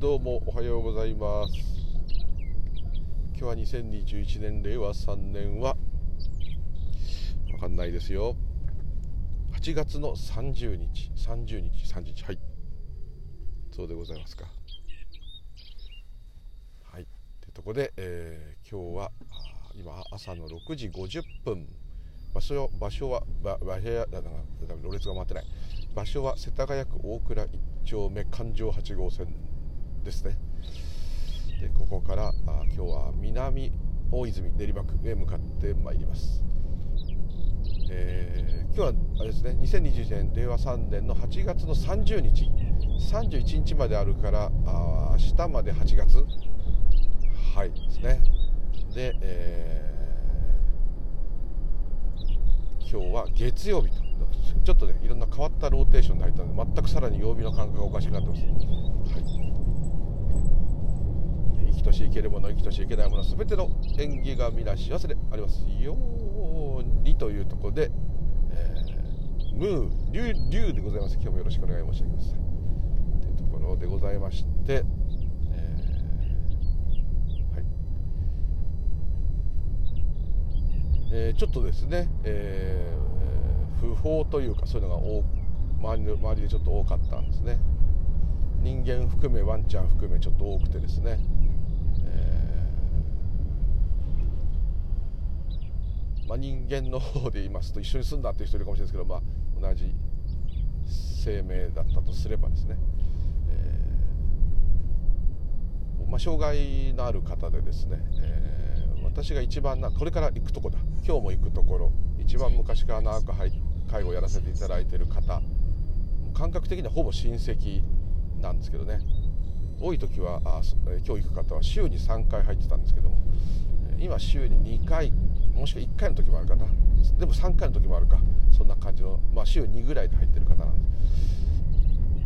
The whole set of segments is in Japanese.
どうもおはようございます。今日は2021年令和3年はわかんないですよ。8月の30日30日30日はい。そうでございますか。はい。というとこで、えー、今日は今朝の6時50分。場所場所は場所はろれつが回ってない。場所は世田谷区大倉1丁目環状8号線ですね。でここからあ今日は南大泉練馬区へ向かってまいります、えー、今日はあれですね2020年令和3年の8月の30日31日まであるからあ明日まで8月。はいですね。で、えー、今日は月曜日と。ちょっとねいろんな変わったローテーションで入ったので全くさらに曜日の感覚がおかしくなってます、はい。生きとし生けるもの生きとし生けないもの全ての縁起が皆幸せでありますようにというところで、えー、ムー竜竜でございます。今日もよろしくお願い申し上げます。というところでございまして、えー、はい。えー、ちょっとですね、えー、不法というかそういうのが周りの周りでちょっと多かったんですね。人間含めワンちゃん含めちょっと多くてですね。まあ、人間の方で言いますと一緒に住んだっていう人いるかもしれないですけど、まあ、同じ生命だったとすればですね、えー、まあ、障害のある方でですね、えー、私が一番なこれから行くとこだ。今日も行くところ。一番昔から長く介護をやらせていただいてる方。感覚的にはほぼ親戚なんですけどね。多い時はあ今日行く方は週に3回入ってたんですけども今週に2回もしくは1回の時もあるかな。でも3回の時もあるか。そんな感じの、まあ、週2ぐらいで入ってる方なんです、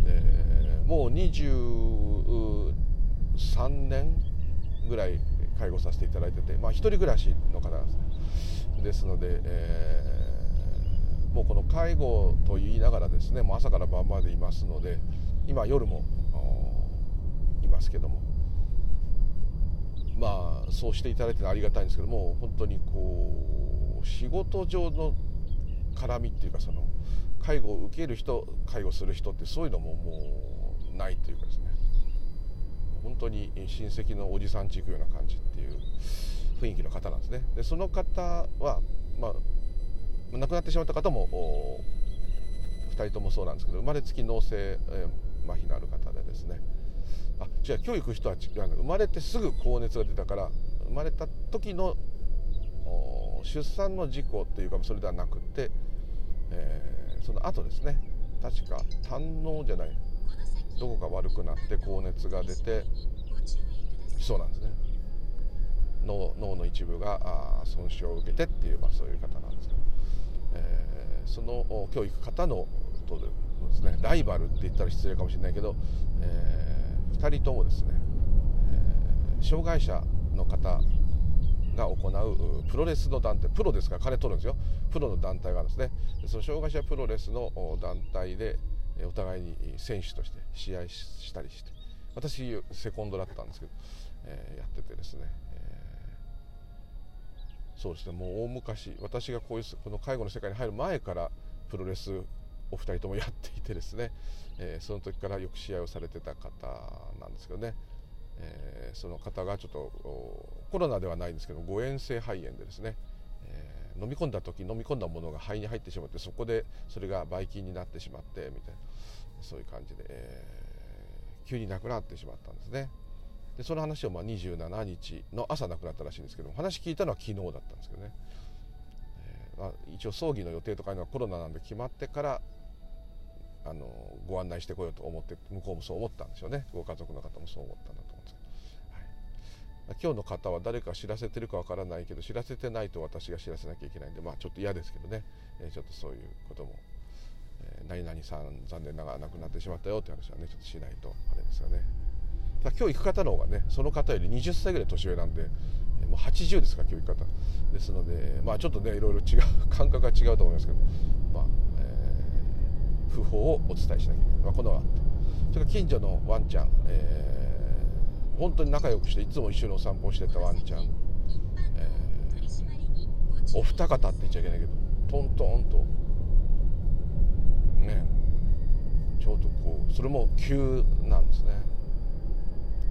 えー、もう23年ぐらい介護させていただいてて、まあ、一人暮らしの方なんですね。ですので、えー、もうこの介護と言いながらですねもう朝から晩までいますので今夜もいますけども。まあそうしていただいてありがたいんですけども本当にこう仕事上の絡みっていうかその介護を受ける人介護する人ってそういうのももうないというかですね。本当に親戚のおじさんち行くような感じっていう雰囲気の方なんですね。でその方はまあ亡くなってしまった方も2人ともそうなんですけど生まれつき脳性、えー、麻痺のある方でですね。あ違う今日行く人は違う生まれてすぐ高熱が出たから生まれた時の出産の事故っていうかそれではなくて、えー、その後ですね。確か胆のじゃないどこか悪くなって高熱が出てそうなんですね。脳脳の一部があ損傷を受けてっていう、まあ、そういう方なんですけど、えー、その教育方のとですねライバルって言ったら失礼かもしれないけど、えー2人ともですね、えー、障害者の方が行うプロレスの団体プロですから金取るんですよ。プロの団体があるんですね。その障害者プロレスの団体でお互いに選手として試合したりして私セコンドだったんですけど、えー、やっててですね、えー、そうですね。もう大昔私がこういうこの介護の世界に入る前からプロレスお二人ともやっていてですね、えー、その時からよく試合をされてた方なんですけどね、えー、その方がちょっとコロナではないんですけど誤嚥性肺炎でですね、えー、飲み込んだ時飲み込んだものが肺に入ってしまってそこでそれがばい菌になってしまってみたいな。そういう感じで、え急に亡くなってしまったんですね。でその話をまあ27日の朝亡くなったらしいんですけども話聞いたのは昨日だったんですけどね、えまあ、一応葬儀の予定とかいうのはコロナなんで決まってからあのご案内してこようと思って向こうもそう思ったんでしょうね。ご家族の方もそう思ったんだと思うんですはい、今日の方は誰か知らせてるかわからないけど知らせてないと私が知らせなきゃいけないんでまあちょっと嫌ですけどね、えー、ちょっとそういうことも、えー、何々さん残念ながら亡くなってしまったよって話はねちょっとしないとあれですよね。だ今日行く方の方がねその方より20歳ぐらい年上なんでもう80ですか今日行く方。ですのでまあちょっとねいろいろ違う感覚が違うと思いますけどまあ訃報をお伝えしなきゃいけない、まあ、このはそれから近所のワンちゃん、えー、本当に仲良くしていつも一緒にお散歩してたワンちゃん、えー、お二方って言っちゃいけないけどトントンと。ねちょうどこうそれも急なんですね。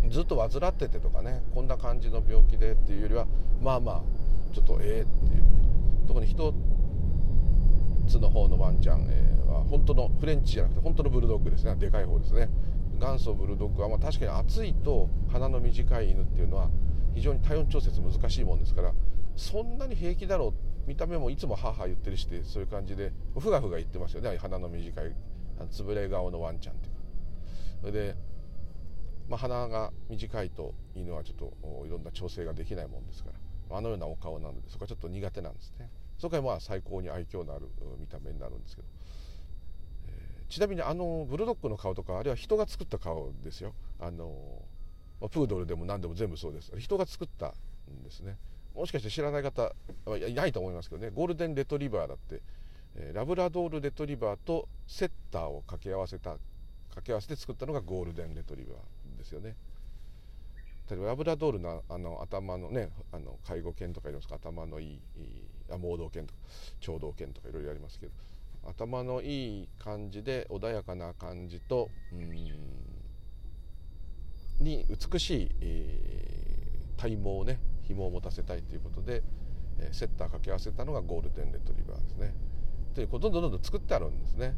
ずっと患っててとかねこんな感じの病気でっていうよりはまあまあちょっとええっていう。特につの方のワンちゃん、えー、は本当のフレンチじゃなくて本当のブルドッグですね。でかい方ですね。元祖ブルドッグはまあ確かに暑いと鼻の短い犬っていうのは非常に体温調節難しいもんですからそんなに平気だろう見た目もいつも母言ってるしてそういう感じでふがふが言ってますよね。鼻の短いつぶれ顔のワンちゃんっていうか。それで、まあ、鼻が短いと犬はちょっといろんな調整ができないもんですから。あのようなお顔なのでそこはちょっと苦手なんですね。そこかまあ最高に愛嬌のある見た目になるんですけど、えー、ちなみにあのブルドッグの顔とかあるいは人が作った顔ですよ。あの、プードルでも何でも全部そうです。人が作ったんですね。もしかして知らない方はいないと思いますけどね。ゴールデンレトリバーだって、えー、ラブラドールレトリバーとセッターを掛け合わせた掛け合わせて作ったのがゴールデンレトリバーですよね。例えばラブラドールのあの頭のねあの介護犬とかいりますか？頭のいい盲導犬とか聴導犬とかいろいろありますけど頭のいい感じで穏やかな感じとうんに美しい、えー、体毛をね紐を持たせたいということで、えー、セッター掛け合わせたのがゴールデンレトリバーですね。というこどんどんどんどん作ってあるんですね。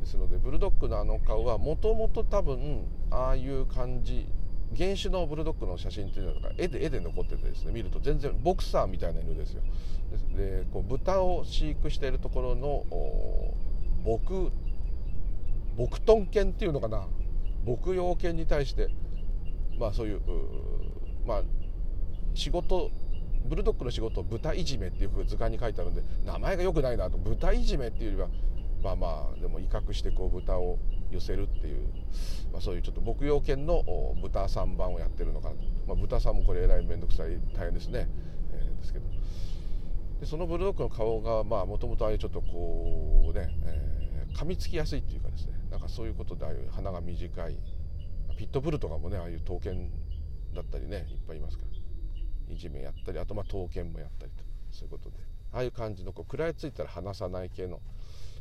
ですのでブルドッグのあの顔はもともと多分ああいう感じ原種のブルドッグの写真っていうのが絵で絵で残っててですね見ると全然ボクサーみたいな犬ですよ。でこう豚を飼育しているところの牧牧豚犬っていうのかな牧羊犬に対してまあそういうまあ仕事ブルドッグの仕事を豚いじめっていうふう図鑑に書いてあるんで名前が良くないなと豚いじめっていうよりはまあまあでも威嚇してこう豚を寄せるっていう、まあ、そういうちょっと牧羊犬の豚3番をやってるのかなと、まあ、豚さんもこれえらい面倒くさい大変ですね、えー、ですけど。でそのブルドッグの顔がもともとああいうちょっとこうね、えー、噛みつきやすいっていうかですね。なんかそういうことでああいう鼻が短い。ピットブルとかもねああいう刀剣だったりねいっぱいいますから。いじめやったりあとまあ刀剣もやったりとそういうことで。ああいう感じのこう食らいついたら離さない系の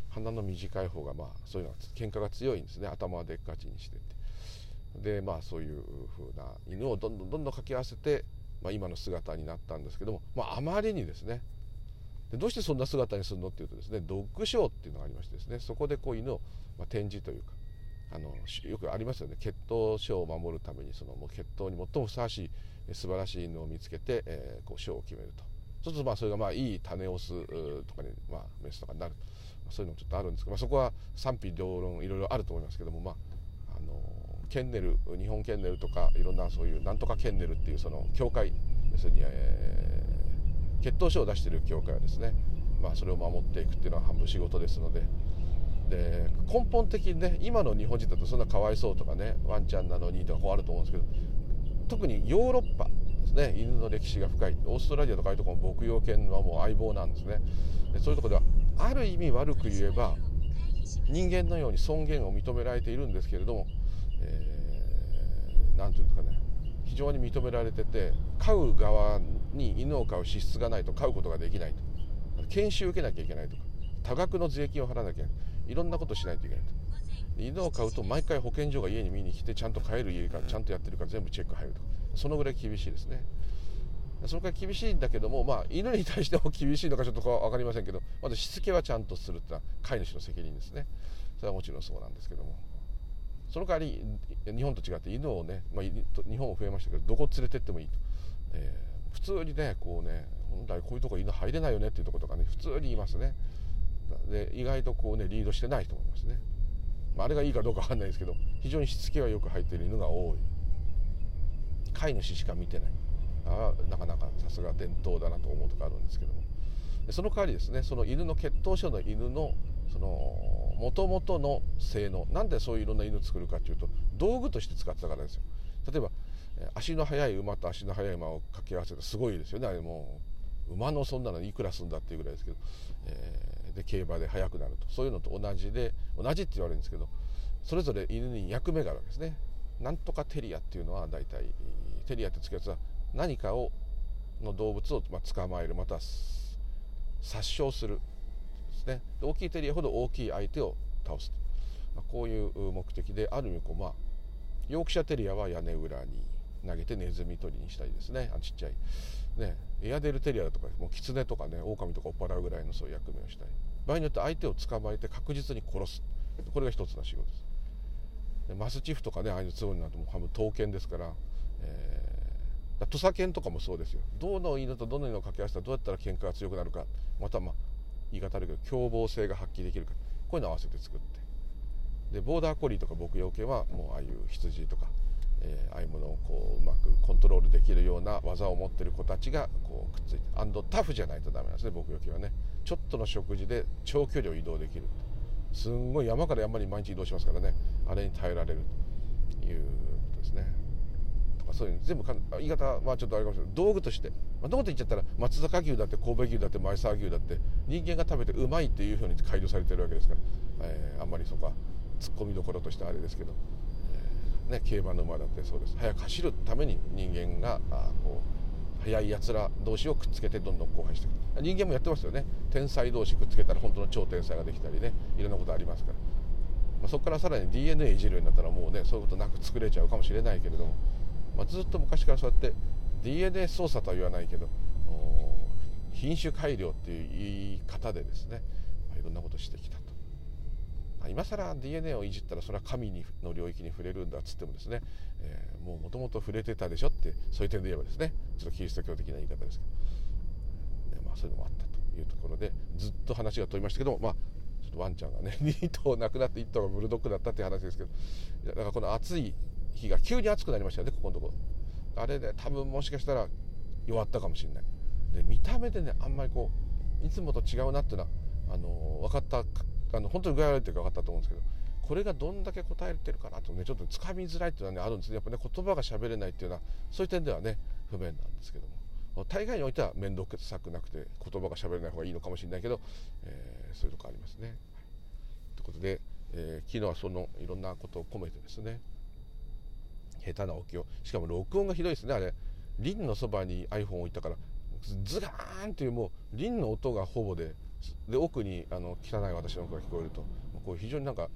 鼻の短い方がまあそういうのは喧嘩が強いんですね。頭はでっかちにしてて。でまあそういう風な犬をどんどんどんどん掛け合わせて、まあ、今の姿になったんですけども、まあ、あまりにですね。でどうしてそんな姿にするのっていうとですねドッグショーっていうのがありましてですねそこでこう犬を、まあ、展示というかあのよくありますよね。血統書を守るためにそのもう血統に最もふさわしい素晴らしい犬を見つけて、えー、こう賞を決めると。そうするとまあそれがまあいい種オスとかに、まあ、メスとかになる。そういうのもちょっとあるんですけど、まあ、そこは賛否両論いろいろあると思いますけどもまああのケンネル日本ケンネルとかいろんなそういうなんとかケンネルっていうその協会要するに、えー、血統書を出している協会はですね、まあ、それを守っていくっていうのは半分仕事ですので。で根本的にね今の日本人だとそんなかわいそうとかねワンちゃんなのにとかこうあると思うんですけど特にヨーロッパですね犬の歴史が深いオーストラリアとかいうところも牧羊犬はもう相棒なんですねでそういうとこではある意味悪く言えば人間のように尊厳を認められているんですけれども何、えー、て言うんですかね。非常に認められてて飼う側に犬を飼う資質がないと飼うことができないと。研修受けなきゃいけないとか多額の税金を払わなきゃいろんなことしないといけないと。犬を飼うと毎回保健所が家に見に来てちゃんと飼える家かちゃんとやってるか全部チェック入るとか。そのぐらい厳しいですね。そのくら厳しいんだけども、まあ、犬に対しても厳しいのかちょっと分かりませんけどまずしつけはちゃんとするってのは飼い主の責任ですね。それはもちろんそうなんですけども。その代わり日本と違って犬をね、まあ、日本も増えましたけどどこ連れてってもいいと、えー、普通にねこうね本来こういうとこ犬入れないよねっていうとことかね普通に言いますね。で意外とこうねリードしてないと思いますね。まあ、あれがいいかどうかわかんないですけど非常にしつけはよく入っている犬が多い。飼い主しか見てない。あなかなかさすが伝統だなと思うとかあるんですけども。でその代わりですねその犬の血統書の犬のその元々の性能なんでそういういろんな犬作るかっていうと道具として使ってたからですよ。例えば足の速い馬と足の速い馬を掛け合わせてすごいですよね。あれもう馬のそんなのいくらすんだっていうぐらいですけど、えーで競馬で速くなると。そういうのと同じで同じって言われるんですけどそれぞれ犬に役目があるわけですね。なんとかテリアっていうのは大体テリアってつくやつは何かをの動物をま捕まえるまた殺傷するですね。大きいテリアほど大きい相手を倒すま、こういう目的である意味こうまあヨークシャテリアは屋根裏に投げてネズミ捕りにしたりですね。あちっちゃい。ね。エアデルテリアとかもうキツネとかねオオカミとか追っ払うぐらいのそういう役目をしたり。場合によって相手を捕まえて確実に殺す。これが一つの仕事です。マスチフとかねああいうツボになるともう半分刀剣ですから、え、土佐犬とかもそうですよ。どの犬とどの犬を掛け合わせたらどうやったら喧嘩が強くなるか。またまあ言い方あるけど凶暴性が発揮できるか。こういうのを合わせて作って。でボーダーコリーとか牧羊犬はもうああいう羊とか、えー、ああいうものをこううまくコントロールできるような技を持ってる子たちがこうくっついてアンドタフじゃないとダメなんですね牧羊犬はね。ちょっとの食事で長距離を移動できる。すんごい山から山に毎日移動しますからね。あれに耐えられるということですね。かそういう全部言い方はちょっとあれかもしれない。道具として、まあ、どこと言っちゃったら松坂牛だって神戸牛だって前沢牛だって人間が食べてうまいっていうふうに改良されてるわけですから、えー、あんまりそこはツッコミどころとしてあれですけど、えー、ね、競馬の馬だってそうです。早く走るために人間があこう速いやつら同士をくっつけてどんどん荒廃していく人間もやってますよね。天才同士くっつけたら本当の超天才ができたりね。いろんなことありますから、まあ、そこからさらに DNA いじるようになったらもうねそういうことなく作れちゃうかもしれないけれども、まあ、ずっと昔からそうやって DNA 操作とは言わないけど品種改良っていう言い方でですね、まあ、いろんなことしてきたと。ま今更 DNA をいじったらそれは神の領域に触れるんだっつってもですね、えー、もうもともと触れてたでしょってそういう点で言えばですねちょっとキリスト教的な言い方ですけど、ね、まあ、そういうのもあったというところでずっと話が飛びましたけどまあちょっとワンちゃんがね 2頭亡くなって1頭がブルドッグだったっていう話ですけどだからこの暑い日が急に暑くなりましたよねここのとこ。あれで多分もしかしたら弱ったかもしれない。で見た目でねあんまりこういつもと違うなっていうのはあの分かったあの本当に具合悪いっていうか分かったと思うんですけどこれがどんだけ答えてるかなとねちょっとつかみづらいっていうのはねあるんですね。やっぱね言葉が喋れないっていうのはそういう点ではね不便なんですけども。大概においては面倒くさくなくて言葉が喋れない方がいいのかもしれないけど、えー、そういうとこありますね。ということで、えー、昨日はそのいろんなことを込めてですね下手な置きをしかも録音がひどいですね。あれリンのそばに iPhone 置いたからズガーンっていうもうリンの音がほぼでで奥にあの汚い私の声が聞こえると。こう非常になんか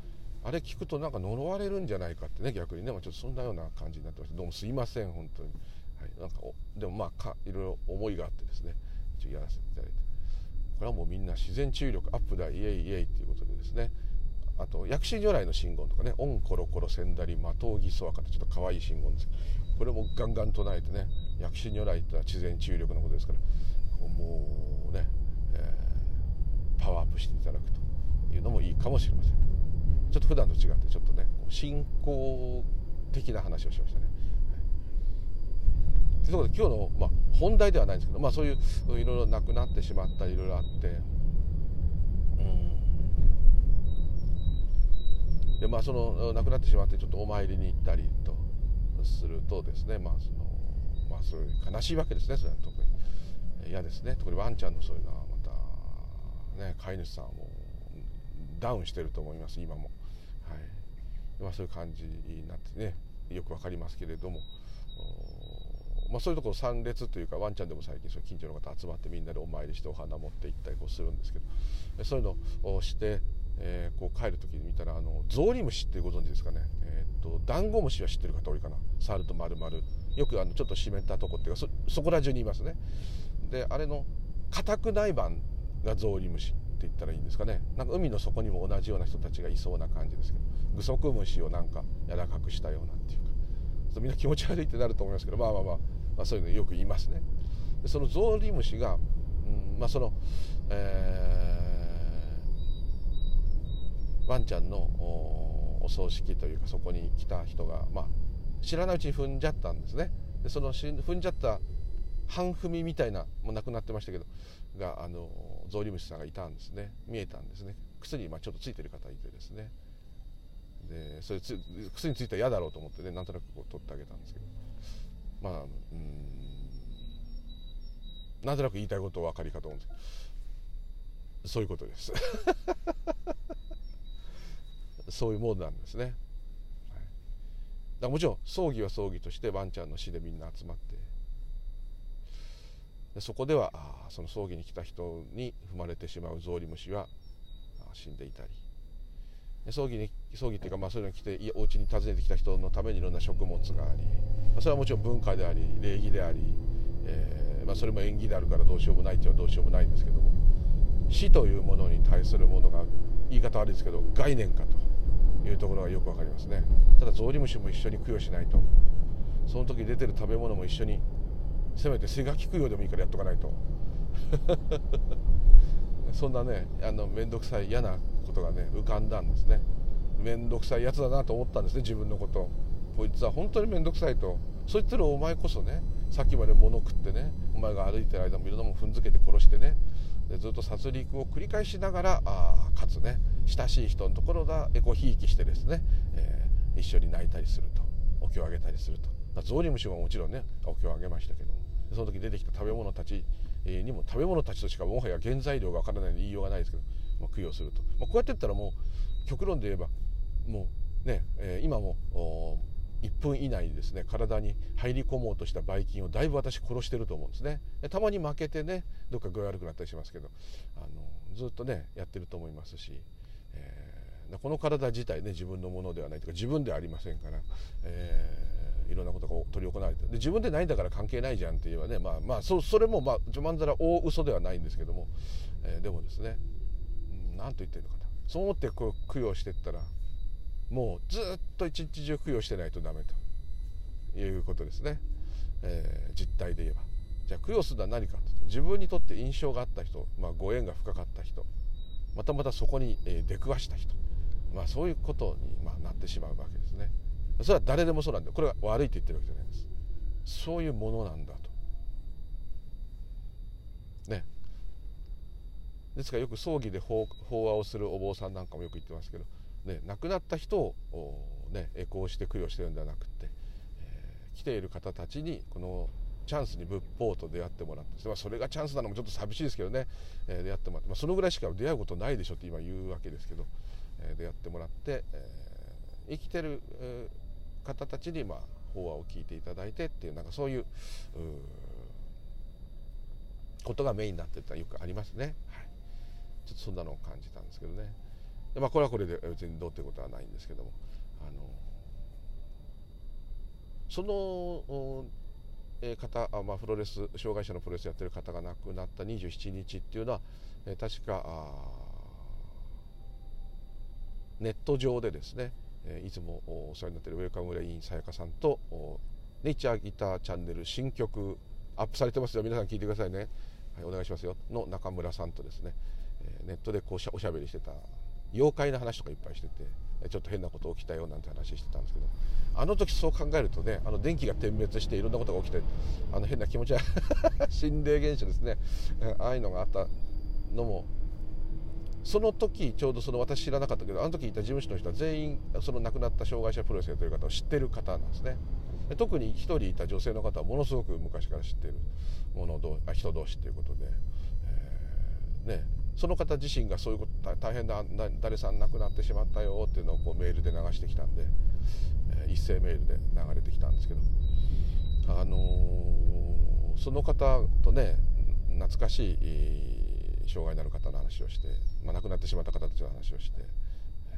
あれ聞くとなんか呪われるんじゃないかってね逆にね、まあ、ちょっとそんなような感じになってました。どうもすいません本当に、はい、なんかでもまあかいろいろ思いがあってですね。一応やらせていただいて。これはもうみんな自然注意力アップだ。イエイイエイっていうことでですね。あと薬師如来の真言とかね「オンコロコロセンダリマトウギソワカ」ってちょっと可愛い真言です。これもガンガン唱えてね薬師如来ってのは自然注意力のことですからもうね、えー、パワーアップしていただくというのもいいかもしれません。ちょっと普段と違ってちょっとね信仰的な話をしましたね。とい。うころで今日の、まあ、本題ではないんですけど、まあ、そういういろいろなくなってしまったいろいろあってうん。でまあその亡くなってしまってちょっとお参りに行ったりとするとですねまあそのまあそういう悲しいわけですねそれは特に。嫌ですね。特にワンちゃんのそういうのはまたね飼い主さんもダウンしてると思います今も。はい。まあ、そういう感じになってねよく分かりますけれども、まあ、そういうところ参列というかワンちゃんでも最近そ近所の方集まってみんなでお参りしてお花持って行ったりこうするんですけどそういうのをして、えー、こう帰る時に見たらあのゾウリムシってご存知ですかね、えーと、ダンゴムシは知ってる方多いかな。触ると丸々よくあのちょっと湿ったとこっていうかそこら中にいますね。であれの硬くない版がゾウリムシって言ったらいいんですかね。なんか海の底にも同じような人たちがいそうな感じですけど。グソクムシをなんか柔らかくしたようなっていうか。みんな気持ち悪いってなると思いますけどまあまあまあ、まあ、そういうのよく言いますね。でそのゾウリムシが、うんまあ、その、えー、ワンちゃんのお葬式というかそこに来た人が、まあ、知らないうちに踏んじゃったんですね。でその踏んじゃった半踏みみたいなもう亡くなってましたけどがあのゾウリムシさんがいたんですね。見えたんですね。靴にまあちょっとついてる方いてですね。でそれつ靴についたら嫌だろうと思ってねなんとなくこう取ってあげたんですけど。まあうんなんとなく言いたいことお分かりかと思うんですけど。そういうことです。そういうものなんですね、はい、だもちろん葬儀は葬儀としてワンちゃんの死でみんな集まって。でそこではあその葬儀に来た人に踏まれてしまうゾウリムシは死んでいたり。葬儀に葬儀っていうか、まあ、そういうのに来てお家に訪ねてきた人のためにいろんな食物があり、まあ、それはもちろん文化であり礼儀であり、えーまあ、それも縁起であるからどうしようもないっていうのはどうしようもないんですけども死というものに対するものが言い方悪いですけど概念かと。いうところがよくわかりますね。ただゾウリムシも一緒に供養しないと。その時出てる食べ物も一緒にせめて背書き供養でもいいからやっとかないと。そんなねあの面倒くさい嫌なことがね浮かんだんですね。面倒くさいやつだなと思ったんですね自分のこと。こいつは本当に面倒くさいと。そう言ってるお前こそねさっきまで物食ってねお前が歩いてる間もいろんなもん踏んづけて殺してねずっと殺戮を繰り返しながらあかつね。親しい人のところがエコひいきしてですね、えー、一緒に泣いたりするとお経をあげたりすると。ゾウリムシももちろんねお経をあげましたけども。その時出てきた食べ物たちにも食べ物たちとしかもはや原材料がわからないので言いようがないですけど、まあ、供養すると、まあ、こうやって言ったらもう極論で言えばもうね、えー、今も1分以内にですね体に入り込もうとしたばい菌をだいぶ私殺してると思うんですね。たまに負けてねどっか具合悪くなったりしますけどあのずっとねやってると思いますし、この体自体ね自分のものではないというか自分ではありませんから、えーいろんなことが執り行われてで自分でないんだから関係ないじゃんって言えばねまあまあそそれもまあ序盤皿大嘘ではないんですけども、えー、でもですね何、と言ってるのかな。そう思ってこう供養していったらもうずっと一日中供養してないとダメということですね、えー、実態で言えば。じゃあ供養するのは何かと自分にとって印象があった人、まあ、ご縁が深かった人またまたそこに出くわした人、まあ、そういうことに、まなってしまうわけですね。それは誰でもそうなんだこれは悪いって言ってるわけじゃないです。そういうものなんだと。ね。ですからよく葬儀で法話をするお坊さんなんかもよく言ってますけど、ね、亡くなった人を、ね、エコーして供養してるんではなくて、えー、来ている方たちにこのチャンスに仏法と出会ってもらって、まあ、それがチャンスなのもちょっと寂しいですけどね、えー、出会ってもらって、まあ、そのぐらいしか出会うことないでしょって今言うわけですけど、えー、出会ってもらって、えー、生きてる、方たちに、まあ、法話を聞いていただいてっていうなんかそういうことがメインになってたよくありますね、はい、ちょっとそんなのを感じたんですけどね。で、まあ、これはこれで別にどうっていうことはないんですけども。あのその方、まあ、プロレス障害者のプロレスやってる方が亡くなった27日っていうのは、確かあネット上でですねえいつもお世話になっているウェルカムレインさやかさんとネイチャーギターチャンネル新曲アップされてますよ。皆さん聞いてくださいね、はい、お願いしますよ。の中村さんとですね、えネットでこうおしゃべりしてた妖怪の話とかいっぱいしててちょっと変なこと起きたよなんて話してたんですけどあの時そう考えるとねあの電気が点滅していろんなことが起きてあの変な気持ち悪い 心霊現象ですね。ああいうのがあったのもその時ちょうどその私知らなかったけどあの時いた事務所の人は全員その亡くなった障害者プロレスやってる方を知ってる方なんですね。特に1人いた女性の方はものすごく昔から知ってるものどあ人同士ということで、えー、ね、その方自身がそういうこと大変だ誰さん亡くなってしまったよっていうのをこうメールで流してきたんで、えー、一斉メールで流れてきたんですけどあのー、その方とね懐かしい障害のある方の話をして、まあ、亡くなってしまった方たちの話をして、え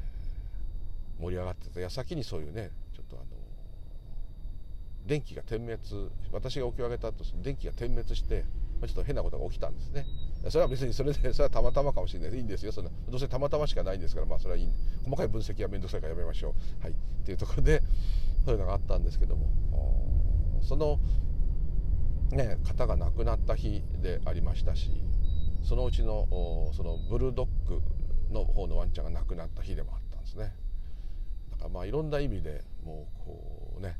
ー、盛り上がってた矢先にそういうねちょっとあの電気が点滅私が起き上げた後電気が点滅して、まあ、ちょっと変なことが起きたんですね。それは別にそれでそれはたまたまかもしれない。いいんですよ。そのどうせたまたましかないんですからまあそれはいい細かい分析は面倒くさいからやめましょう。はい。っていうところでそういうのがあったんですけども。そのね方が亡くなった日でありましたしそのうちのそのブルドッグの方のワンちゃんが亡くなった日でもあったんですね。だからまあいろんな意味でもうこうね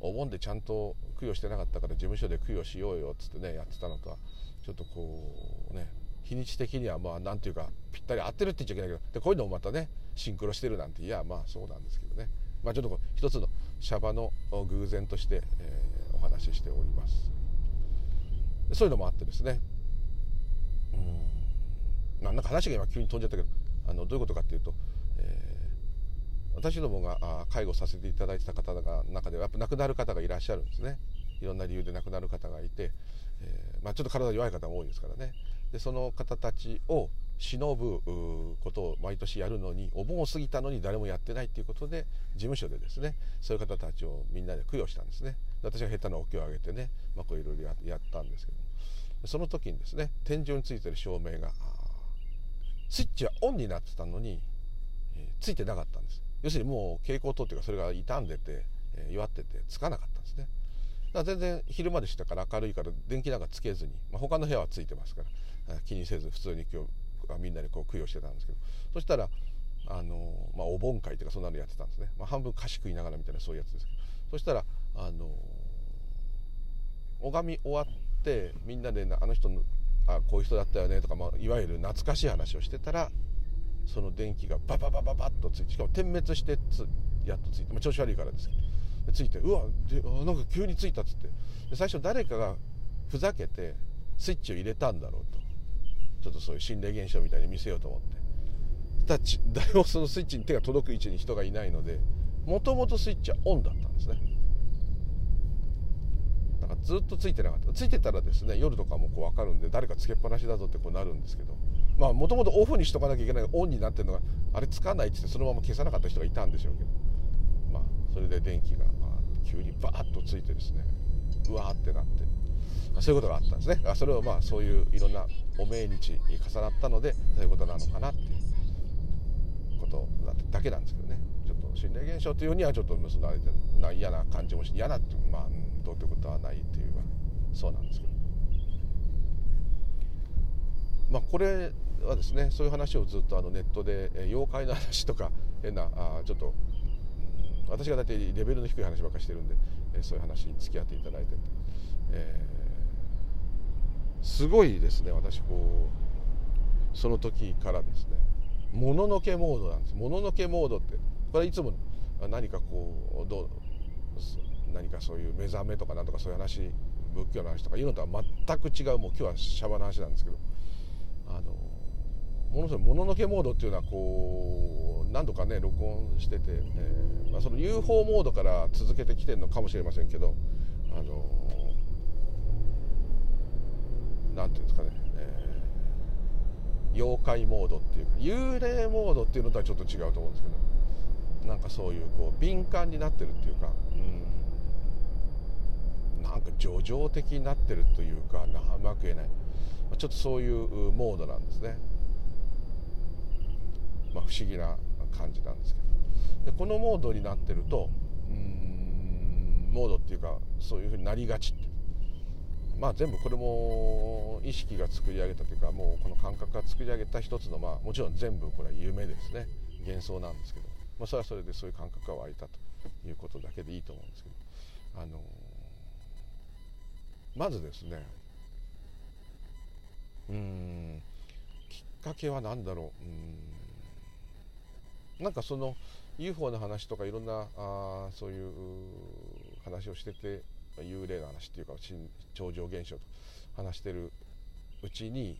お盆でちゃんと供養してなかったから事務所で供養しようよっつってねやってたのとはちょっとこうね日にち的にはまあなんていうかぴったり合ってるって言っちゃいけないけどでこういうのもまたねシンクロしてるなんていやまあそうなんですけどね。まあちょっとこう一つのシャバの偶然として、えー、お話ししております。そういうのもあってですね。うん。なんか話が今急に飛んじゃったけどあのどういうことかっていうと、え私どもが介護させていただいてた方の中ではやっぱ亡くなる方がいらっしゃるんですね。いろんな理由で亡くなる方がいて、えー、まあ、ちょっと体弱い方も多いですからね。でその方たちを忍ぶことを毎年やるのにお盆を過ぎたのに誰もやってないっていうことで事務所でですねそういう方たちをみんなで供養したんですね。私が下手なお経をあげてね、まあ、こういろいろやったんですけど。その時にですね天井についてる照明がスイッチはオンになってたのに、えー、ついてなかったんです。要するにもう蛍光灯っていうかそれが傷んでて、えー、弱っててつかなかったんですね。だから全然昼間でしたから明るいから電気なんかつけずに、まあ、他の部屋はついてますから気にせず普通に今日みんなでこう供養してたんですけど。そしたらあの、まあ、お盆会というかそんなのやってたんですね、まあ、半分菓子食いながらみたいなそういうやつですけど。そしたらあの拝み終わってみんなであの人のあこういう人だったよねとか、まあ、いわゆる懐かしい話をしてたらその電気がバババババッとついてしかも点滅してつやっとついて、まあ、調子悪いからですけどついてうわでなんか急についたっつってで最初誰かがふざけてスイッチを入れたんだろうと。ちょっとそういう心霊現象みたいに見せようと思って。たち誰もそのスイッチに手が届く位置に人がいないのでもともとスイッチはオンだったんですね。だからずっとついてなかった。ついてたらですね夜とかもこう分かるんで誰かつけっぱなしだぞってこうなるんですけど。まあもともとオフにしとかなきゃいけないオンになってるのがあれつかないってってそのまま消さなかった人がいたんでしょうけど。まあそれで電気が急にバーッとついてですねうわーってなって。そういうことがあったんですね。それをまあそういういろんなお命日に重なったのでそういうことなのかなっていうことだけなんですけどね。心霊現象というにはちょっと結ばれてな嫌な感じもし嫌なってまあどうってことはないっていうそうなんですけど。まあこれはですねそういう話をずっとあのネットで妖怪の話とか 変なあちょっと私が大体レベルの低い話ばっかしてるんでそういう話に付き合っていただいてて、えー、すごいですね私こうその時からですね。もののけモードなんです。もののけモードって。これいつも何かこうどう何かそういう目覚めとかなんとかそういう話仏教の話とかいうのとは全く違うもう今日はシャバの話なんですけどあのものすごいもののけモードっていうのはこう何度かね録音してて、えーまあ、その UFO モードから続けてきてるのかもしれませんけどあの何ていうんですかね、えー、妖怪モードっていうか幽霊モードっていうのとはちょっと違うと思うんですけど。なんかそういうこう敏感になってるっていうか、うん、なんか叙情的になってるというかうまく言えない。ちょっとそういうモードなんですね。まあ、不思議な感じなんですけど。でこのモードになってるとうんモードっていうかそういうふうになりがちって。まあ全部これも意識が作り上げたというかもうこの感覚が作り上げた一つのまあもちろん全部これは夢ですね。幻想なんですけど、まあ、それはそれでそういう感覚が湧いたということだけでいいと思うんですけどあのまずですねうんきっかけは何だろううん。なんかその UFO の話とかいろんなあそういう話をしてて幽霊の話っていうか超常現象と話してるうちに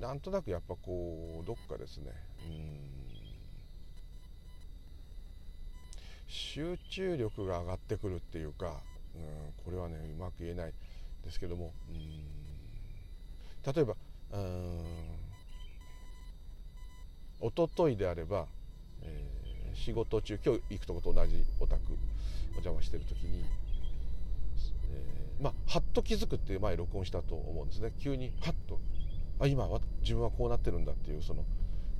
なんとなくやっぱこうどっかですねうん。集中力が上がってくるっていうかうんこれはねうまく言えない。ですけどもうん例えばうん一昨日であればえー、仕事中今日行くとこと同じお宅お邪魔してる時に、えー、まあはっと気づくっていう前録音したと思うんですね。急にハッとあ今自分はこうなってるんだっていうその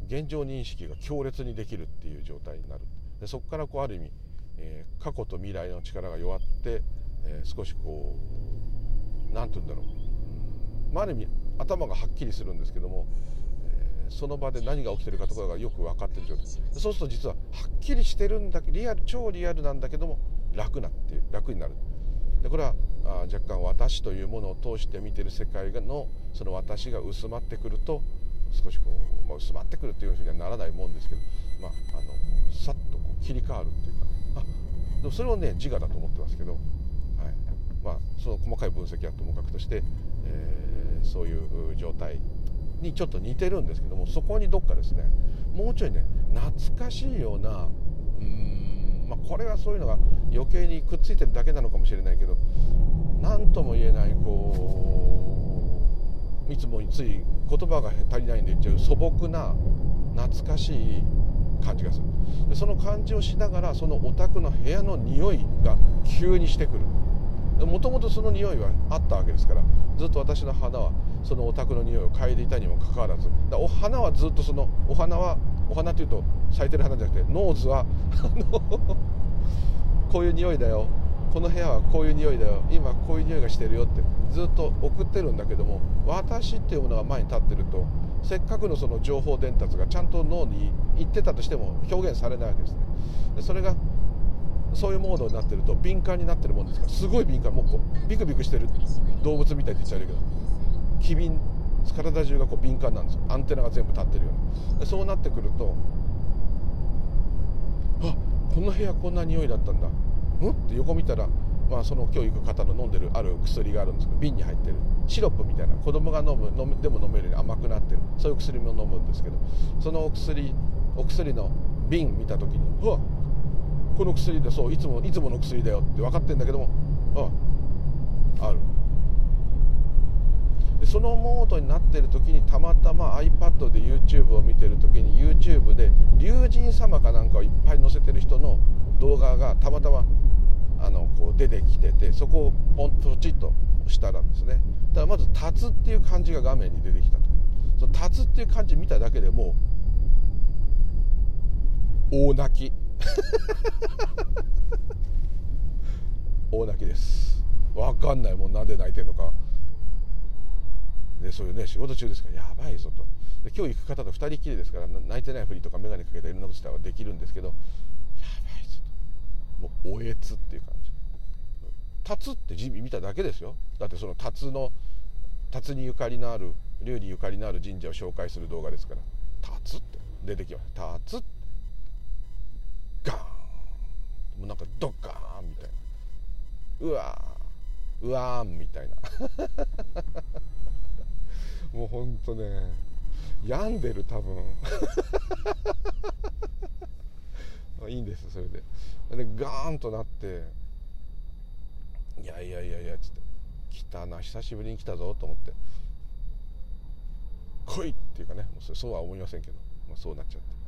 現状認識が強烈にできるっていう状態になる。でそこからこうある意味、えー、過去と未来の力が弱って、えー、少しこう何て言うんだろう、まあ、ある意味頭がはっきりするんですけどもその場で何が起きてるかとかがよく分かってる状態。そうすると実ははっきりしてるんだけリアル超リアルなんだけども楽なって楽になる。でこれはあ若干私というものを通して見てる世界のその私が薄まってくると少しこう、まあ、薄まってくるっていうふうにはならないもんですけど、まあ、あのさっとこう切り替わるっていうか。あでもそれをね自我だと思ってますけど、はい。まあ、その細かい分析はともかくとして、えー、そういう状態にちょっと似てるんですけどもそこにどっかですねもうちょいね懐かしいようなううんまあこれはそういうのが余計にくっついてるだけなのかもしれないけど何とも言えないこういつもつい言葉が足りないんで言っちゃう素朴な懐かしい感じがする。でその感じをしながらそのお宅の部屋の匂いが急にしてくる。もともとその匂いはあったわけですからずっと私の花はそのお宅の匂いを嗅いでいたにもかかわらずだお花はずっとそのお花はお花というと咲いてる花じゃなくてノーズはこういう匂いだよこの部屋はこういう匂いだよ今こういう匂いがしてるよってずっと送ってるんだけども私っていうものが前に立ってるとせっかくのその情報伝達がちゃんと脳に行ってたとしても表現されないわけですね。でそれがそういうモードになってると敏感になってるもんですからすごい敏感。もうこうビクビクしてる動物みたいって言っちゃうけど機敏体中がこう敏感なんですよ。アンテナが全部立ってるようなでそうなってくるとあこの部屋こんな匂いだったんだ。ん？って横見たら、まあ、その今日行く方の飲んでるある薬があるんですけど瓶に入ってる。シロップみたいな。子供が飲む飲でも飲めるよ。うに甘くなってる。そういう薬も飲むんですけどそのお薬お薬の瓶見た時にうわこの薬でそういつもいつもの薬だよって分かってんだけどもあある。でそのモードになってる時にたまたま iPad で YouTube を見てる時に YouTube で龍神様かなんかをいっぱい載せてる人の動画がたまたまあのこう出てきててそこをポンとポチッとしたらですねだからまず「立つ」っていう漢字が画面に出てきたと。その立つっていう漢字見ただけでもう大泣き。大泣きです。分かんない。もんなんで泣いてんのか。でそういうね仕事中ですからやばいぞと。で今日行く方と2人きりですから泣いてないふりとか眼鏡かけたいろんなことしたらできるんですけどもうおえつっていう感じ。立つって字見ただけですよ。だってその辰の辰にゆかりのある龍にゆかりのある神社を紹介する動画ですから。立つって出てきました立つガーン。もうなんかドッカーンみたいな。うわーうわーんみたいな。もうほんとね病んでる多分。いいんですそれで。でガーンとなっていやいやいやいやっつって来たな久しぶりに来たぞと思って。来いっていうかねもうそうは思いませんけど、まあ、そうなっちゃって。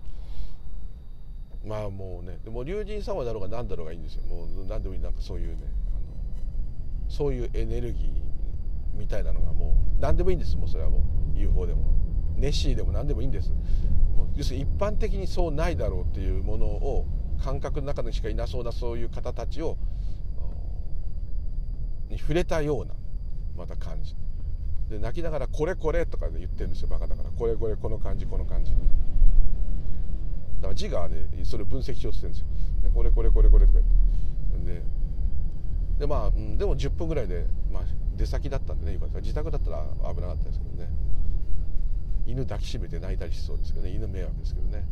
まあもうねでも龍神様だろうが何だろうがいいんですよ。もう何でもいいなんかそういうねあのそういうエネルギーみたいなのがもう何でもいいんですもうそれはもう。UFO でも。ネッシーでも何でもいいんです。要するに一般的にそうないだろうっていうものを感覚の中にしかいなそうなそういう方たちをに触れたようなまた感じ。で泣きながら「これこれ」とかで言ってるんですよ。バカだから「これこれこの感じこの感じ」だから字がねそれを分析しようとしてるんですよ。でこれこれこれこれとか言って。ででまあ、でも10分ぐらいで、まあ、出先だったんでねよかった自宅だったら危なかったですけどね。犬抱きしめて泣いたりしそうですけどね。犬迷惑ですけどね、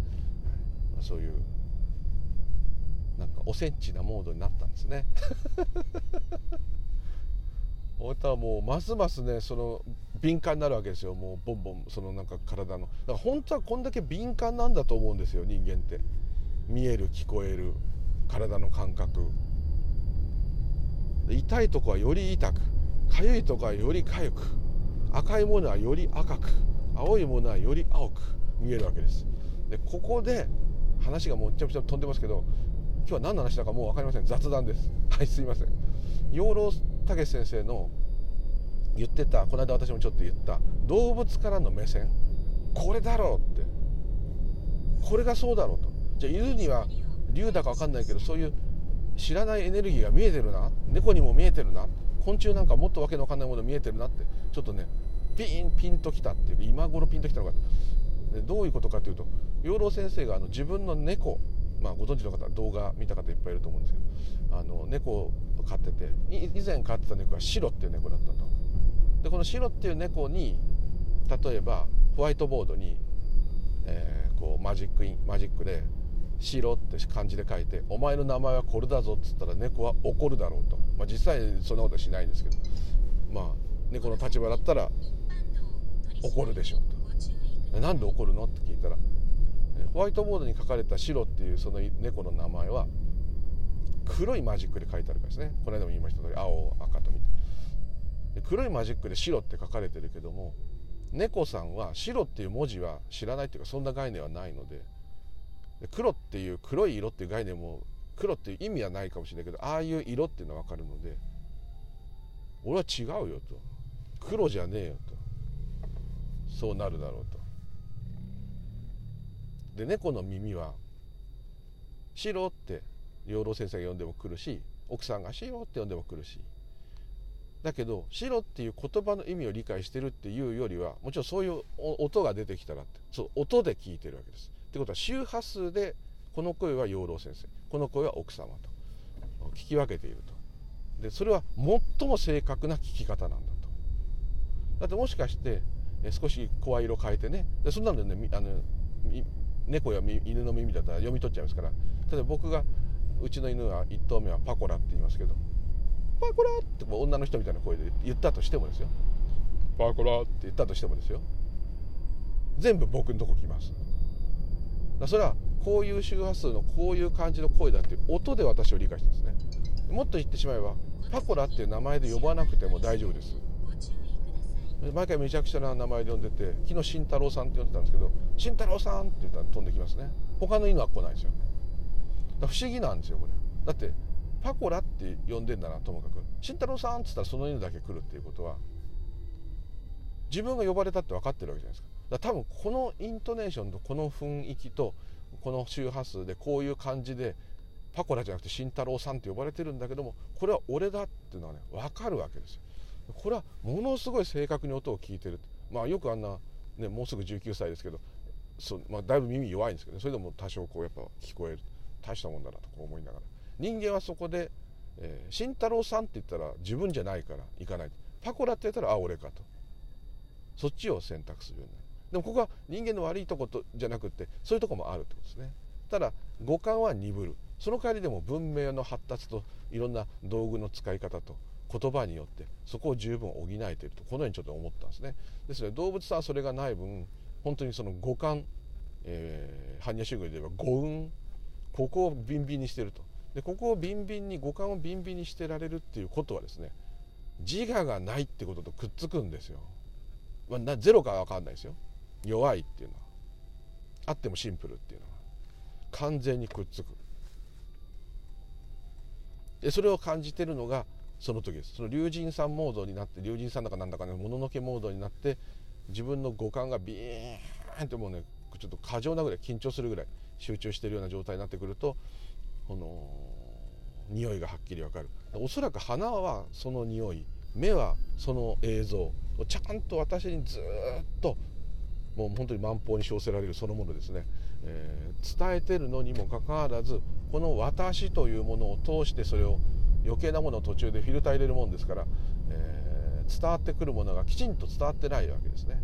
まあ、そういうなんかおセンチなモードになったんですね。本当はもうますますねその敏感になるわけですよ。もうボンボンそのなんか体の。だから本当はこんだけ敏感なんだと思うんですよ人間って。見える聞こえる体の感覚。痛いとこはより痛く痒いとこはより痒く赤いものはより赤く。青いものはより青く見えるわけです。でここで話がもうめちゃくちゃ飛んでますけど今日は何の話だかもう分かりません。雑談です。はいすいません。養老武先生の言ってたこの間私もちょっと言った動物からの目線。これだろうって。これがそうだろうと。じゃあ犬には竜だか分かんないけどそういう知らないエネルギーが見えてるな。猫にも見えてるな。昆虫なんかもっとわけのわかんないもの見えてるなってちょっとねピンピンときたっていうか今頃ピンときたのかどういうことかというと養老先生があの自分の猫まあ、ご存知の方動画見た方いっぱいいると思うんですけどあの猫を飼ってて以前飼ってた猫はシロっていう猫だったと。でこのシロっていう猫に例えばホワイトボードに、えー、こうマジックインマジックで「シロ」って漢字で書いて「お前の名前はこれだぞ」っつったら猫は怒るだろうと、まあ、実際そんなことはしないんですけどまあ猫の立場だったら怒るでしょうと。なんで怒るの？って聞いたらホワイトボードに書かれた白っていうその猫の名前は黒いマジックで書いてあるからですね。この間も言いました通り青赤と見て。黒いマジックで白って書かれてるけども猫さんは白っていう文字は知らないっていうかそんな概念はないので黒っていう黒い色っていう概念も黒っていう意味はないかもしれないけどああいう色っていうのは分かるので俺は違うよと。黒じゃねえよと。そうなるだろうと。で猫の耳は白って養老先生が呼んでも来るし奥さんが白って呼んでも来るし。だけど白っていう言葉の意味を理解してるっていうよりはもちろんそういう音が出てきたらって。そう音で聞いてるわけです。ってことは周波数でこの声は養老先生。この声は奥様と。聞き分けていると。でそれは最も正確な聞き方なんだと。だってもしかして少し声色変えてね。でそんなんでねあの猫や犬の耳だったら読み取っちゃいますから。例えば僕がうちの犬は1頭目はパコラって言いますけどパコラって女の人みたいな声で言ったとしてもですよ。パコラって言ったとしてもですよ。全部僕のとこ来ます。だそれはこういう周波数のこういう感じの声だっていう音で私を理解してますね。もっと言ってしまえばパコラっていう名前で呼ばなくても大丈夫です。毎回めちゃくちゃな名前で呼んでて昨日慎太郎さんって呼んでたんですけど「慎太郎さん」って言ったら飛んできますね。他の犬は来ないですよ。不思議なんですよこれ。だってパコラって呼んでんだなともかく慎太郎さんっつったらその犬だけ来るっていうことは自分が呼ばれたって分かってるわけじゃないですか。だから多分このイントネーションとこの雰囲気とこの周波数でこういう感じでパコラじゃなくて慎太郎さんって呼ばれてるんだけどもこれは俺だっていうのはね分かるわけですよ。これはものすごい正確に音を聞いてるまあよくあんな、ね、もうすぐ19歳ですけどそう、まあ、だいぶ耳弱いんですけど、それでも多少こうやっぱ聞こえる。大したもんだなとこう思いながら。人間はそこで、えー、慎太郎さんって言ったら自分じゃないから行かない。パコラって言ったらあ俺かと。そっちを選択するようになる。でもここは人間の悪いとことじゃなくてそういうとこもあるってことですね。ただ五感は鈍る。その代わりでも文明の発達といろんな道具の使い方と言葉によってそこを十分補えているとこのようにちょっと思ったんですね。ですので動物さんはそれがない分本当にその五感、え、般若心経で言えば五運ここをビンビンにしてると。でここをビンビンに五感をビンビンにしてられるっていうことはですね自我がないってこととくっつくんですよ、まあ、ゼロかは分かんないですよ。弱いっていうのは。あってもシンプルっていうのは。完全にくっつく。でそれを感じてるのがその時です。その龍神さんモードになって龍神さんだかなんだかねもののけモードになって自分の五感がビーンってもうねちょっと過剰なぐらい緊張するぐらい集中してるような状態になってくるとこの匂いがはっきりわかる。おそらく鼻はその匂い目はその映像をちゃんと私にずっともう本当に満法に称せられるそのものですね、えー、伝えてるのにもかかわらずこの私というものを通してそれを余計なものを途中でフィルター入れるもんですから、えー、伝わってくるものがきちんと伝わってないわけですね。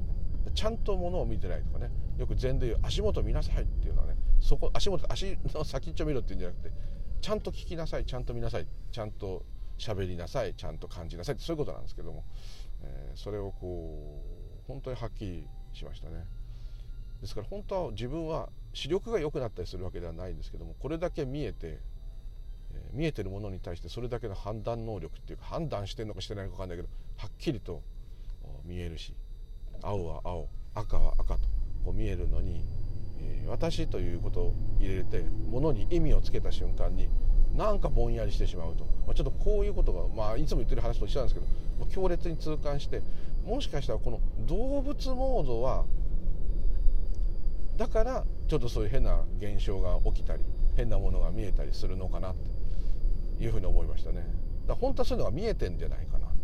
ちゃんとものを見てないとかね。よく禅でいう足元見なさいっていうのはねそこ足元足の先っちょ見ろっていうんじゃなくてちゃんと聞きなさいちゃんと見なさいちゃんと喋りなさいちゃんと感じなさい。ってそういうことなんですけども、えー、それをこう本当にはっきりしましたね。ですから本当は自分は視力が良くなったりするわけではないんですけどもこれだけ見えて、え、見えてるものに対してそれだけの判断能力っていうか判断してるのかしてないのか分かんないけどはっきりと見えるし青は青赤は赤とこう見えるのに、え、私ということを入れてものに意味をつけた瞬間になんかぼんやりしてしまうと、ま、ちょっとこういうことが、まあ、いつも言ってる話と一緒なんですけど強烈に痛感してもしかしたらこの動物モードはだからちょっとそういう変な現象が起きたり変なものが見えたりするのかなって。いうふうに思いましたね。だ本当はそういうのが見えてんじゃないかなって。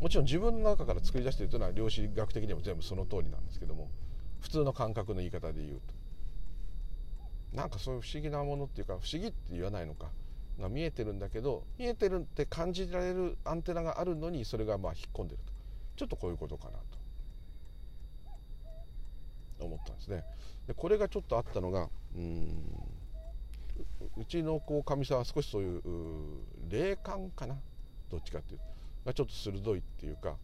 もちろん自分の中から作り出しているというのは量子学的にも全部その通りなんですけども普通の感覚の言い方で言うと。なんかそういう不思議なものっていうか不思議って言わないのかが見えてるんだけど見えてるって感じられるアンテナがあるのにそれがまあ引っ込んでるとちょっとこういうことかなと思ったんですね。でこれがちょっとあったのがうん。うちのこうかみさんは少しそういう霊感かな？どっちかっていうがちょっと鋭いっていうか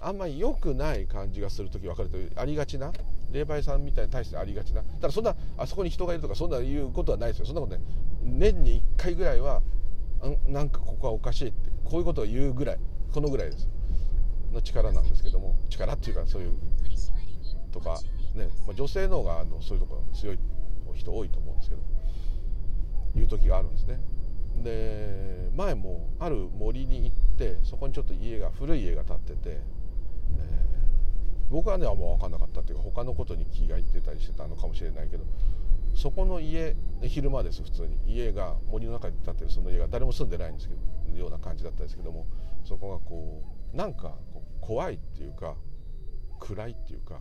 あんまり良くない感じがする時分かるとありがちな？霊媒さんみたいに対してありがちな？ただそんなあそこに人がいるとかそんな言うことはないですよ。そんなことね年に1回ぐらいはなんかここはおかしいってこういうことを言うぐらいこのぐらいです。の力なんですけども力っていうかそういうとかね、まあ、女性の方があのそういうところ強い人多いと思うんですけど。いう時があるんですね。で前もある森に行ってそこにちょっと家が古い家が建ってて、えー、僕はねあんま分かんなかったっていうか他のことに気がいってたりしてたのかもしれないけどそこの家昼間です普通に。家が森の中に建ってるその家が誰も住んでないんですけどような感じだったんですけどもそこがこうなんか怖いっていうか暗いっていうか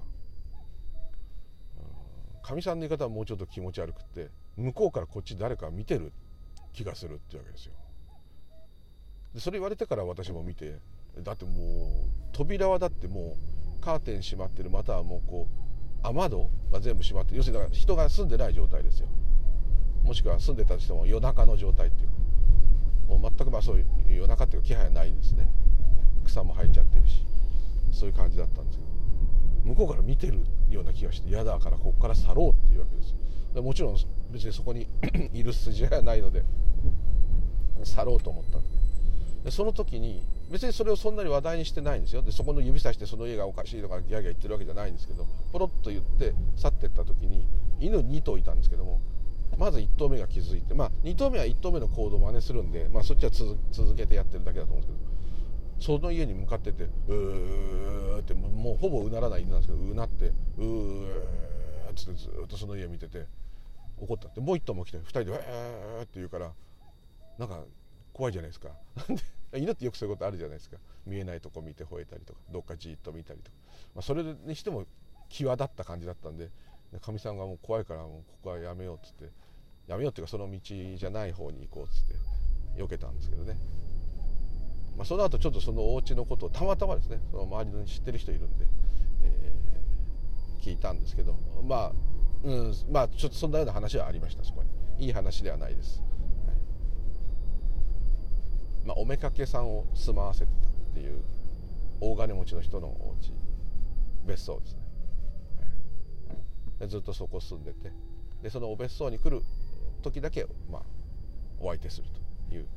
かみさんの言い方はもうちょっと気持ち悪くって向こうからこっち誰か見てる気がするってわけですよ。でそれ言われてから私も見てだってもう扉はだってもうカーテン閉まってるまたはもうこう雨戸が全部閉まってる。要するにだから人が住んでない状態ですよ。もしくは住んでたとしても夜中の状態っていう。かもう全くまあそういう夜中っていう気配はないですね。草も生えちゃってるしそういう感じだったんですけど向こうから見てるような気がして嫌だからここから去ろうっていうわけですでもちろん別にそこに いる筋合いはないので去ろうと思った。でその時に別にそれをそんなに話題にしてないんですよ。でそこの指さしてその家がおかしいとかギャーギャー言ってるわけじゃないんですけどポロッと言って去ってった時に犬2頭いたんですけどもまず1頭目が気づいてまあ2頭目は1頭目の行動を真似するんで、まあ、そっちは続けてやってるだけだと思うんですけどその家に向かっててうーってもうほぼうならない犬なんですけどうなってうーっつってずっとその家見てて怒ったって。もう1頭も来て2人で「えー」って言うからなんか怖いじゃないですか。犬ってよくそういうことあるじゃないですか。見えないとこ見て吠えたりとかどっかじっと見たりとか、まあ、それにしても際立った感じだったんでかみさんがもう怖いからもうここはやめようっつってやめようっていうかその道じゃない方に行こうっつって避けたんですけどね、まあ、その後ちょっとそのお家のことをたまたまですねその周りの知ってる人いるんで、えー、聞いたんですけどまあうん。まあちょっとそんなような話はありました。そこにいい。話ではないです、はい、まあおめかけさんを住まわせてたっていう大金持ちの人のお家別荘ですね、はい、ずっとそこ住んでて。でそのお別荘に来る時だけ、まあ、お相手するという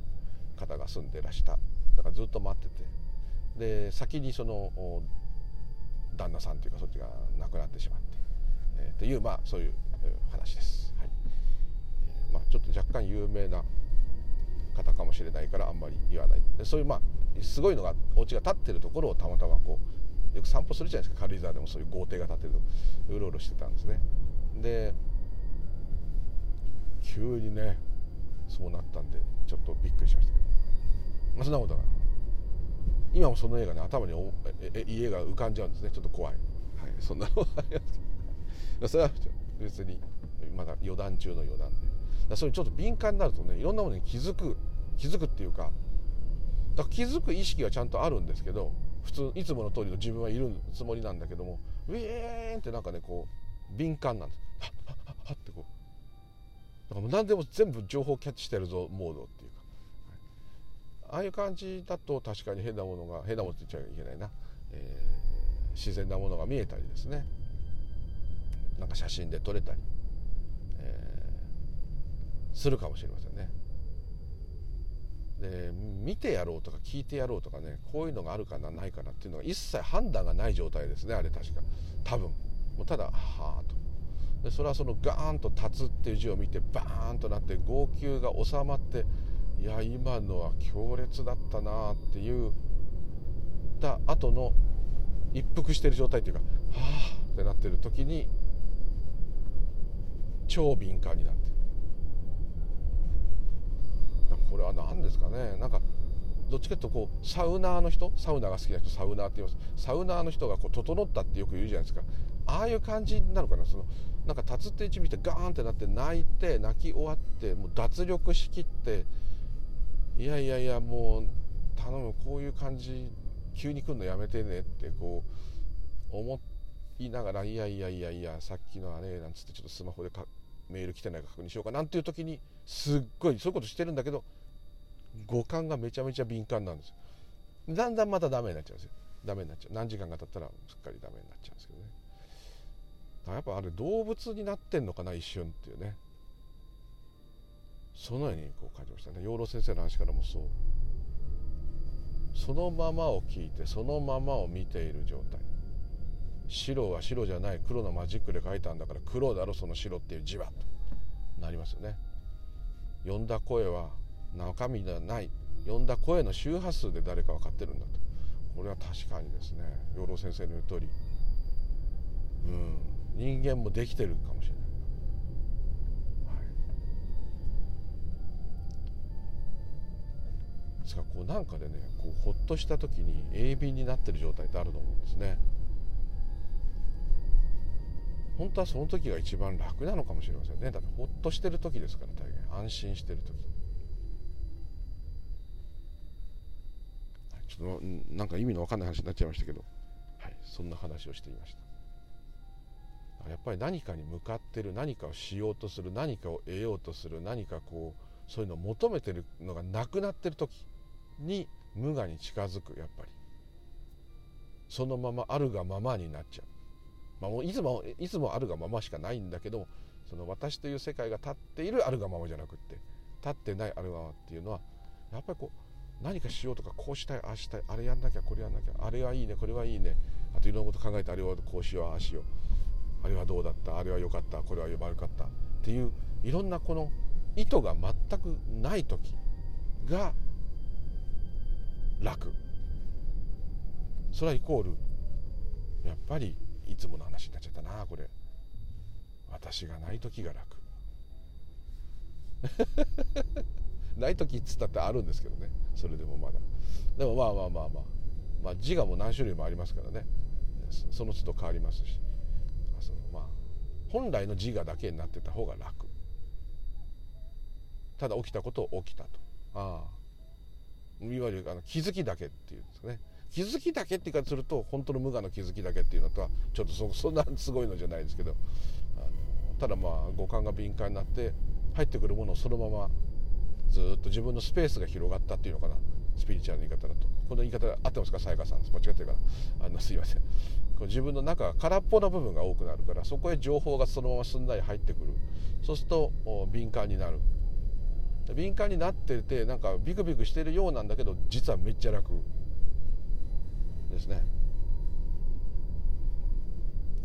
方が住んでらした。だからずっと待ってて。で先にその旦那さんというかそっちが亡くなってしまって。えー、という、まあ、そういう話です。はい。えー、まあ、ちょっと若干有名な方かもしれないからあんまり言わない。でそういうまあすごいのがお家が建ってるところをたまたまこうよく散歩するじゃないですか。軽井沢でもそういう豪邸が建ってるとうろうろしてたんですね。で急にねそうなったんでちょっとびっくりしましたけど、まあ、そんなことが今もその映画ね頭に家が浮かんじゃうんですね。ちょっと怖い、はい、そんなのありますけど。それは別にまだ余談中の余談で。だそういうちょっと敏感になるとねいろんなものに気づく気づくっていうかだか気づく意識がちゃんとあるんですけど普通いつもの通りの自分はいるつもりなんだけどもウィーンってなんかねこう敏感なんです。はっはっはっはってこう。だからもう何でも全部情報キャッチしてるぞモードっていうか、ああいう感じだと確かに変なものが変なものって言っちゃいけないな、えー、自然なものが見えたりですね。なんか写真で撮れたり、えー、するかもしれませんね。で見てやろうとか聞いてやろうとかねこういうのがあるかなないかなっていうのは一切判断がない状態ですねあれ確か。多分。もうただはあと。でそれはそのガーンと立つっていう字を見てバーンとなって号泣が収まっていや今のは強烈だったなあっていうた後の一服してる状態っていうかはあってなってる時に超敏感になってこれは何ですかね。なんかどっちかというとこうサウナーの人サウナが好きな人サウナーって言います。サウナーの人がこう整ったってよく言うじゃないですか。ああいう感じなのかな。そのなんか立つって位置見てガーンってなって泣いて泣き終わってもう脱力しきっていやいやいやもう頼むこういう感じ急に来るのやめてねってこう思いながらいやいやいやいやさっきのあれなんつってちょっとスマホでメール来てないか確認しようかなんていう時にすっごいそういうことしてるんだけど五感がめちゃめちゃ敏感なんですだんだんまたダメになっちゃうんですよ。ダメになっちゃう。何時間が経ったらすっかりダメになっちゃうんですけどね。やっぱあれ動物になってんのかな一瞬っていうね。そのようにこう感じましたね。養老先生の話からもそう。そのままを聞いてそのままを見ている状態。白は白じゃない黒のマジックで書いたんだから黒だろその白っていう字はとなりますよね。呼んだ声は中身ではない。呼んだ声の周波数で誰か分かってるんだと。これは確かにですね。養老先生の言う通り。うん。人間もできてるかもしれない。ですがこうなんかでねこうほっとした時に鋭敏になってる状態ってあると思うんですね。本当はその時が一番楽なのかもしれませんね。だってほっとしてる時ですから大概。安心してる時。ちょっとなんか意味の分かんない話になっちゃいましたけど。はいそんな話をしていました。やっぱり何かに向かってる何かをしようとする何かを得ようとする何かこうそういうのを求めてるのがなくなってる時に無我に近づくやっぱり。そのままあるがままになっちゃう,、まあ、もういつもいつもあるがまましかないんだけどその私という世界が立っているあるがままじゃなくって立ってないあるがままっていうのはやっぱりこう何かしようとかこうしたいああしたいあれやんなきゃこれやんなきゃあれはいいねこれはいいねあといろんなこと考えてあれはこうしようああしようあれはどうだったあれは良かったこれは悪かったっていういろんなこの意図が全くない時が楽。それはイコールやっぱりいつもの話になっちゃったなこれ。私がない時が楽。ない時っつったってあるんですけどね。それでもまだ。でもまあまあまあまあ。まあ自我も何種類もありますからね。その都度変わりますし。そのまあ本来の自我だけになってた方が楽。ただ起きたことを起きたと。ああ。いわゆるあの気づきだけっていうんですかね。気づきだけって言い方すると本当の無我の気づきだけっていうのとはちょっとそそんなすごいのじゃないですけどあのただまあ五感が敏感になって入ってくるものをそのままずっと自分のスペースが広がったっていうのかな。スピリチュアルの言い方だとこの言い方合ってますかさやかさん間違ってるかな。あのすいません自分の中が空っぽな。部分が多くなるからそこへ情報がそのまますんなり入ってくるそうすると敏感にな。る敏感になっててな。んかビクビクしてるような。んだけど実はめっちゃ楽ですね。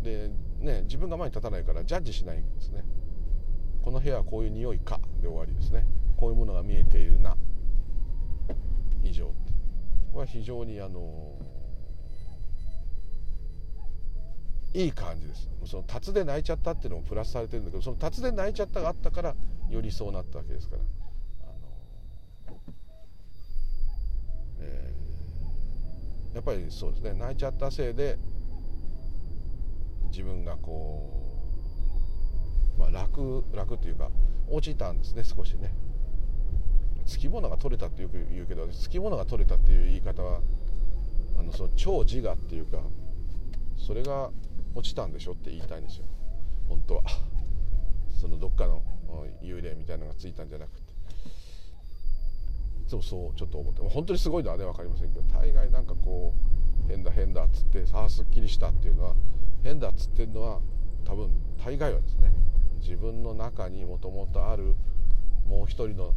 でね自分が前に立たないからジャッジしないんですね。この部屋はこういう匂いか。で終わりですね。こういうものが見えているな。以上は非常にあのいい感じです。その辰で泣いちゃったっていうのもプラスされてるんだけどその辰で泣いちゃったがあったからよりそうなったわけですからえー、やっぱりそうですね。泣いちゃったせいで自分がこう、まあ、楽楽というか落ちたんですね少しね。つきものが取れたってよく言うけどつきものが取れたっていう言い方はあのその超自我っていうかそれが落ちたんでしょって言いたいんですよ。本当は。そのどっかの幽霊みたいなのがついたんじゃなくて。つもそうちょっと思って本当にすごいのはね分かりませんけど大概なんかこう変だ変だっつってさあすっきりしたっていうのは変だっつってるのは多分大概はですね自分の中にもともとあるもう一人の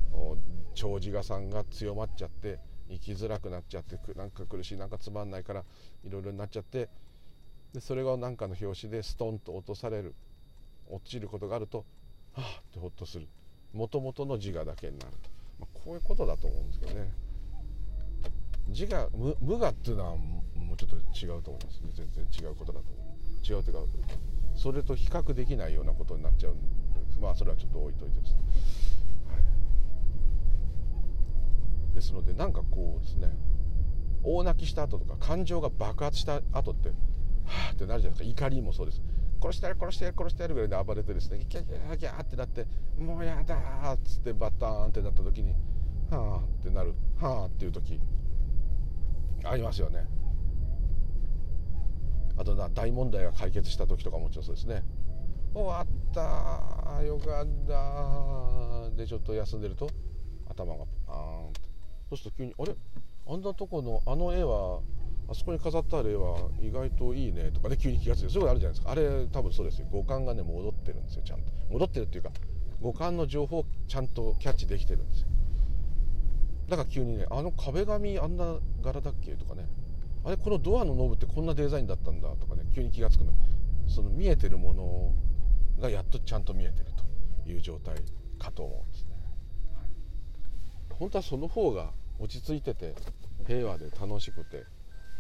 長寿我さんが強まっちゃって生きづらくなっちゃってなんか苦しいなんかつまんないからいろいろになっちゃってでそれが何かの拍子でストンと落とされる。落ちることがあるとはあってほっとする。もともとの自我だけになると。こういうことだと思うんですけどね。自我無無我っていうのはもうちょっと違うと思いますね。全然違うことだと思う。違うというかそれと比較できないようなことになっちゃうんです。まあそれはちょっと置いといてです。ね、はい、ですのでなんかこうですね。大泣きした後とか感情が爆発した後ってはあってなるじゃないですか。怒りもそうです。殺してやる殺してやる殺してやるぐらいで暴れてですね。キャキャキャってなってもうやだっつってバターンってなった時にはあってなるはあっていう時ありますよね。あとな大問題が解決した時とかもちろんそうですね。終わったよかったでちょっと休んでると頭があーんって。そうすると急にあれ？あんなとこのあの絵はあそこに飾ったあれは意外といいねとかね急に気が付いてそういうことあるじゃないですか。あれ多分そうですよ。五感がね戻ってるんですよちゃんと。戻ってるっていうか五感の情報をちゃんとキャッチできてるんですよ。だから急にねあの壁紙あんな柄だっけとかねあれこのドアのノブってこんなデザインだったんだとかね急に気が付くの。その見えてるものがやっとちゃんと見えてるという状態かと思うんですね、はい、本当はその方が落ち着いてて平和で楽しくて、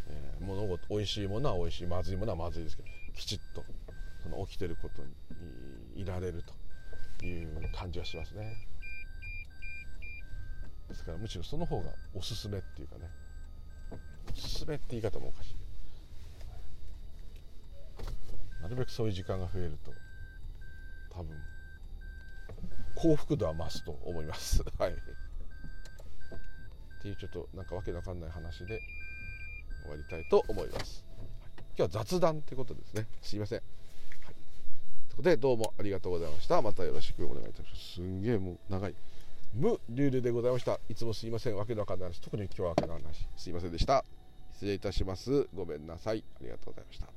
えー、物事美味しいものは美味しいまずいものはまずいですけどきちっとその起きてることにいられるという感じはしますね。ですからむしろその方がおすすめっていうかね。おすすめって言い方もおかしい。なるべくそういう時間が増えると多分幸福度は増すと思います。はい。っていうちょっとなんかわけわかんない話で終わりたいと思います、今日は雑談ってことですね。すいません、はい、ということでどうもありがとうございました。またよろしくお願いいたします。すんげえもう長い。無ルールでございました。いつもすいません。わけのわかんない話。特に今日はわけの話。すいませんでした。失礼いたします。ごめんなさい。ありがとうございました。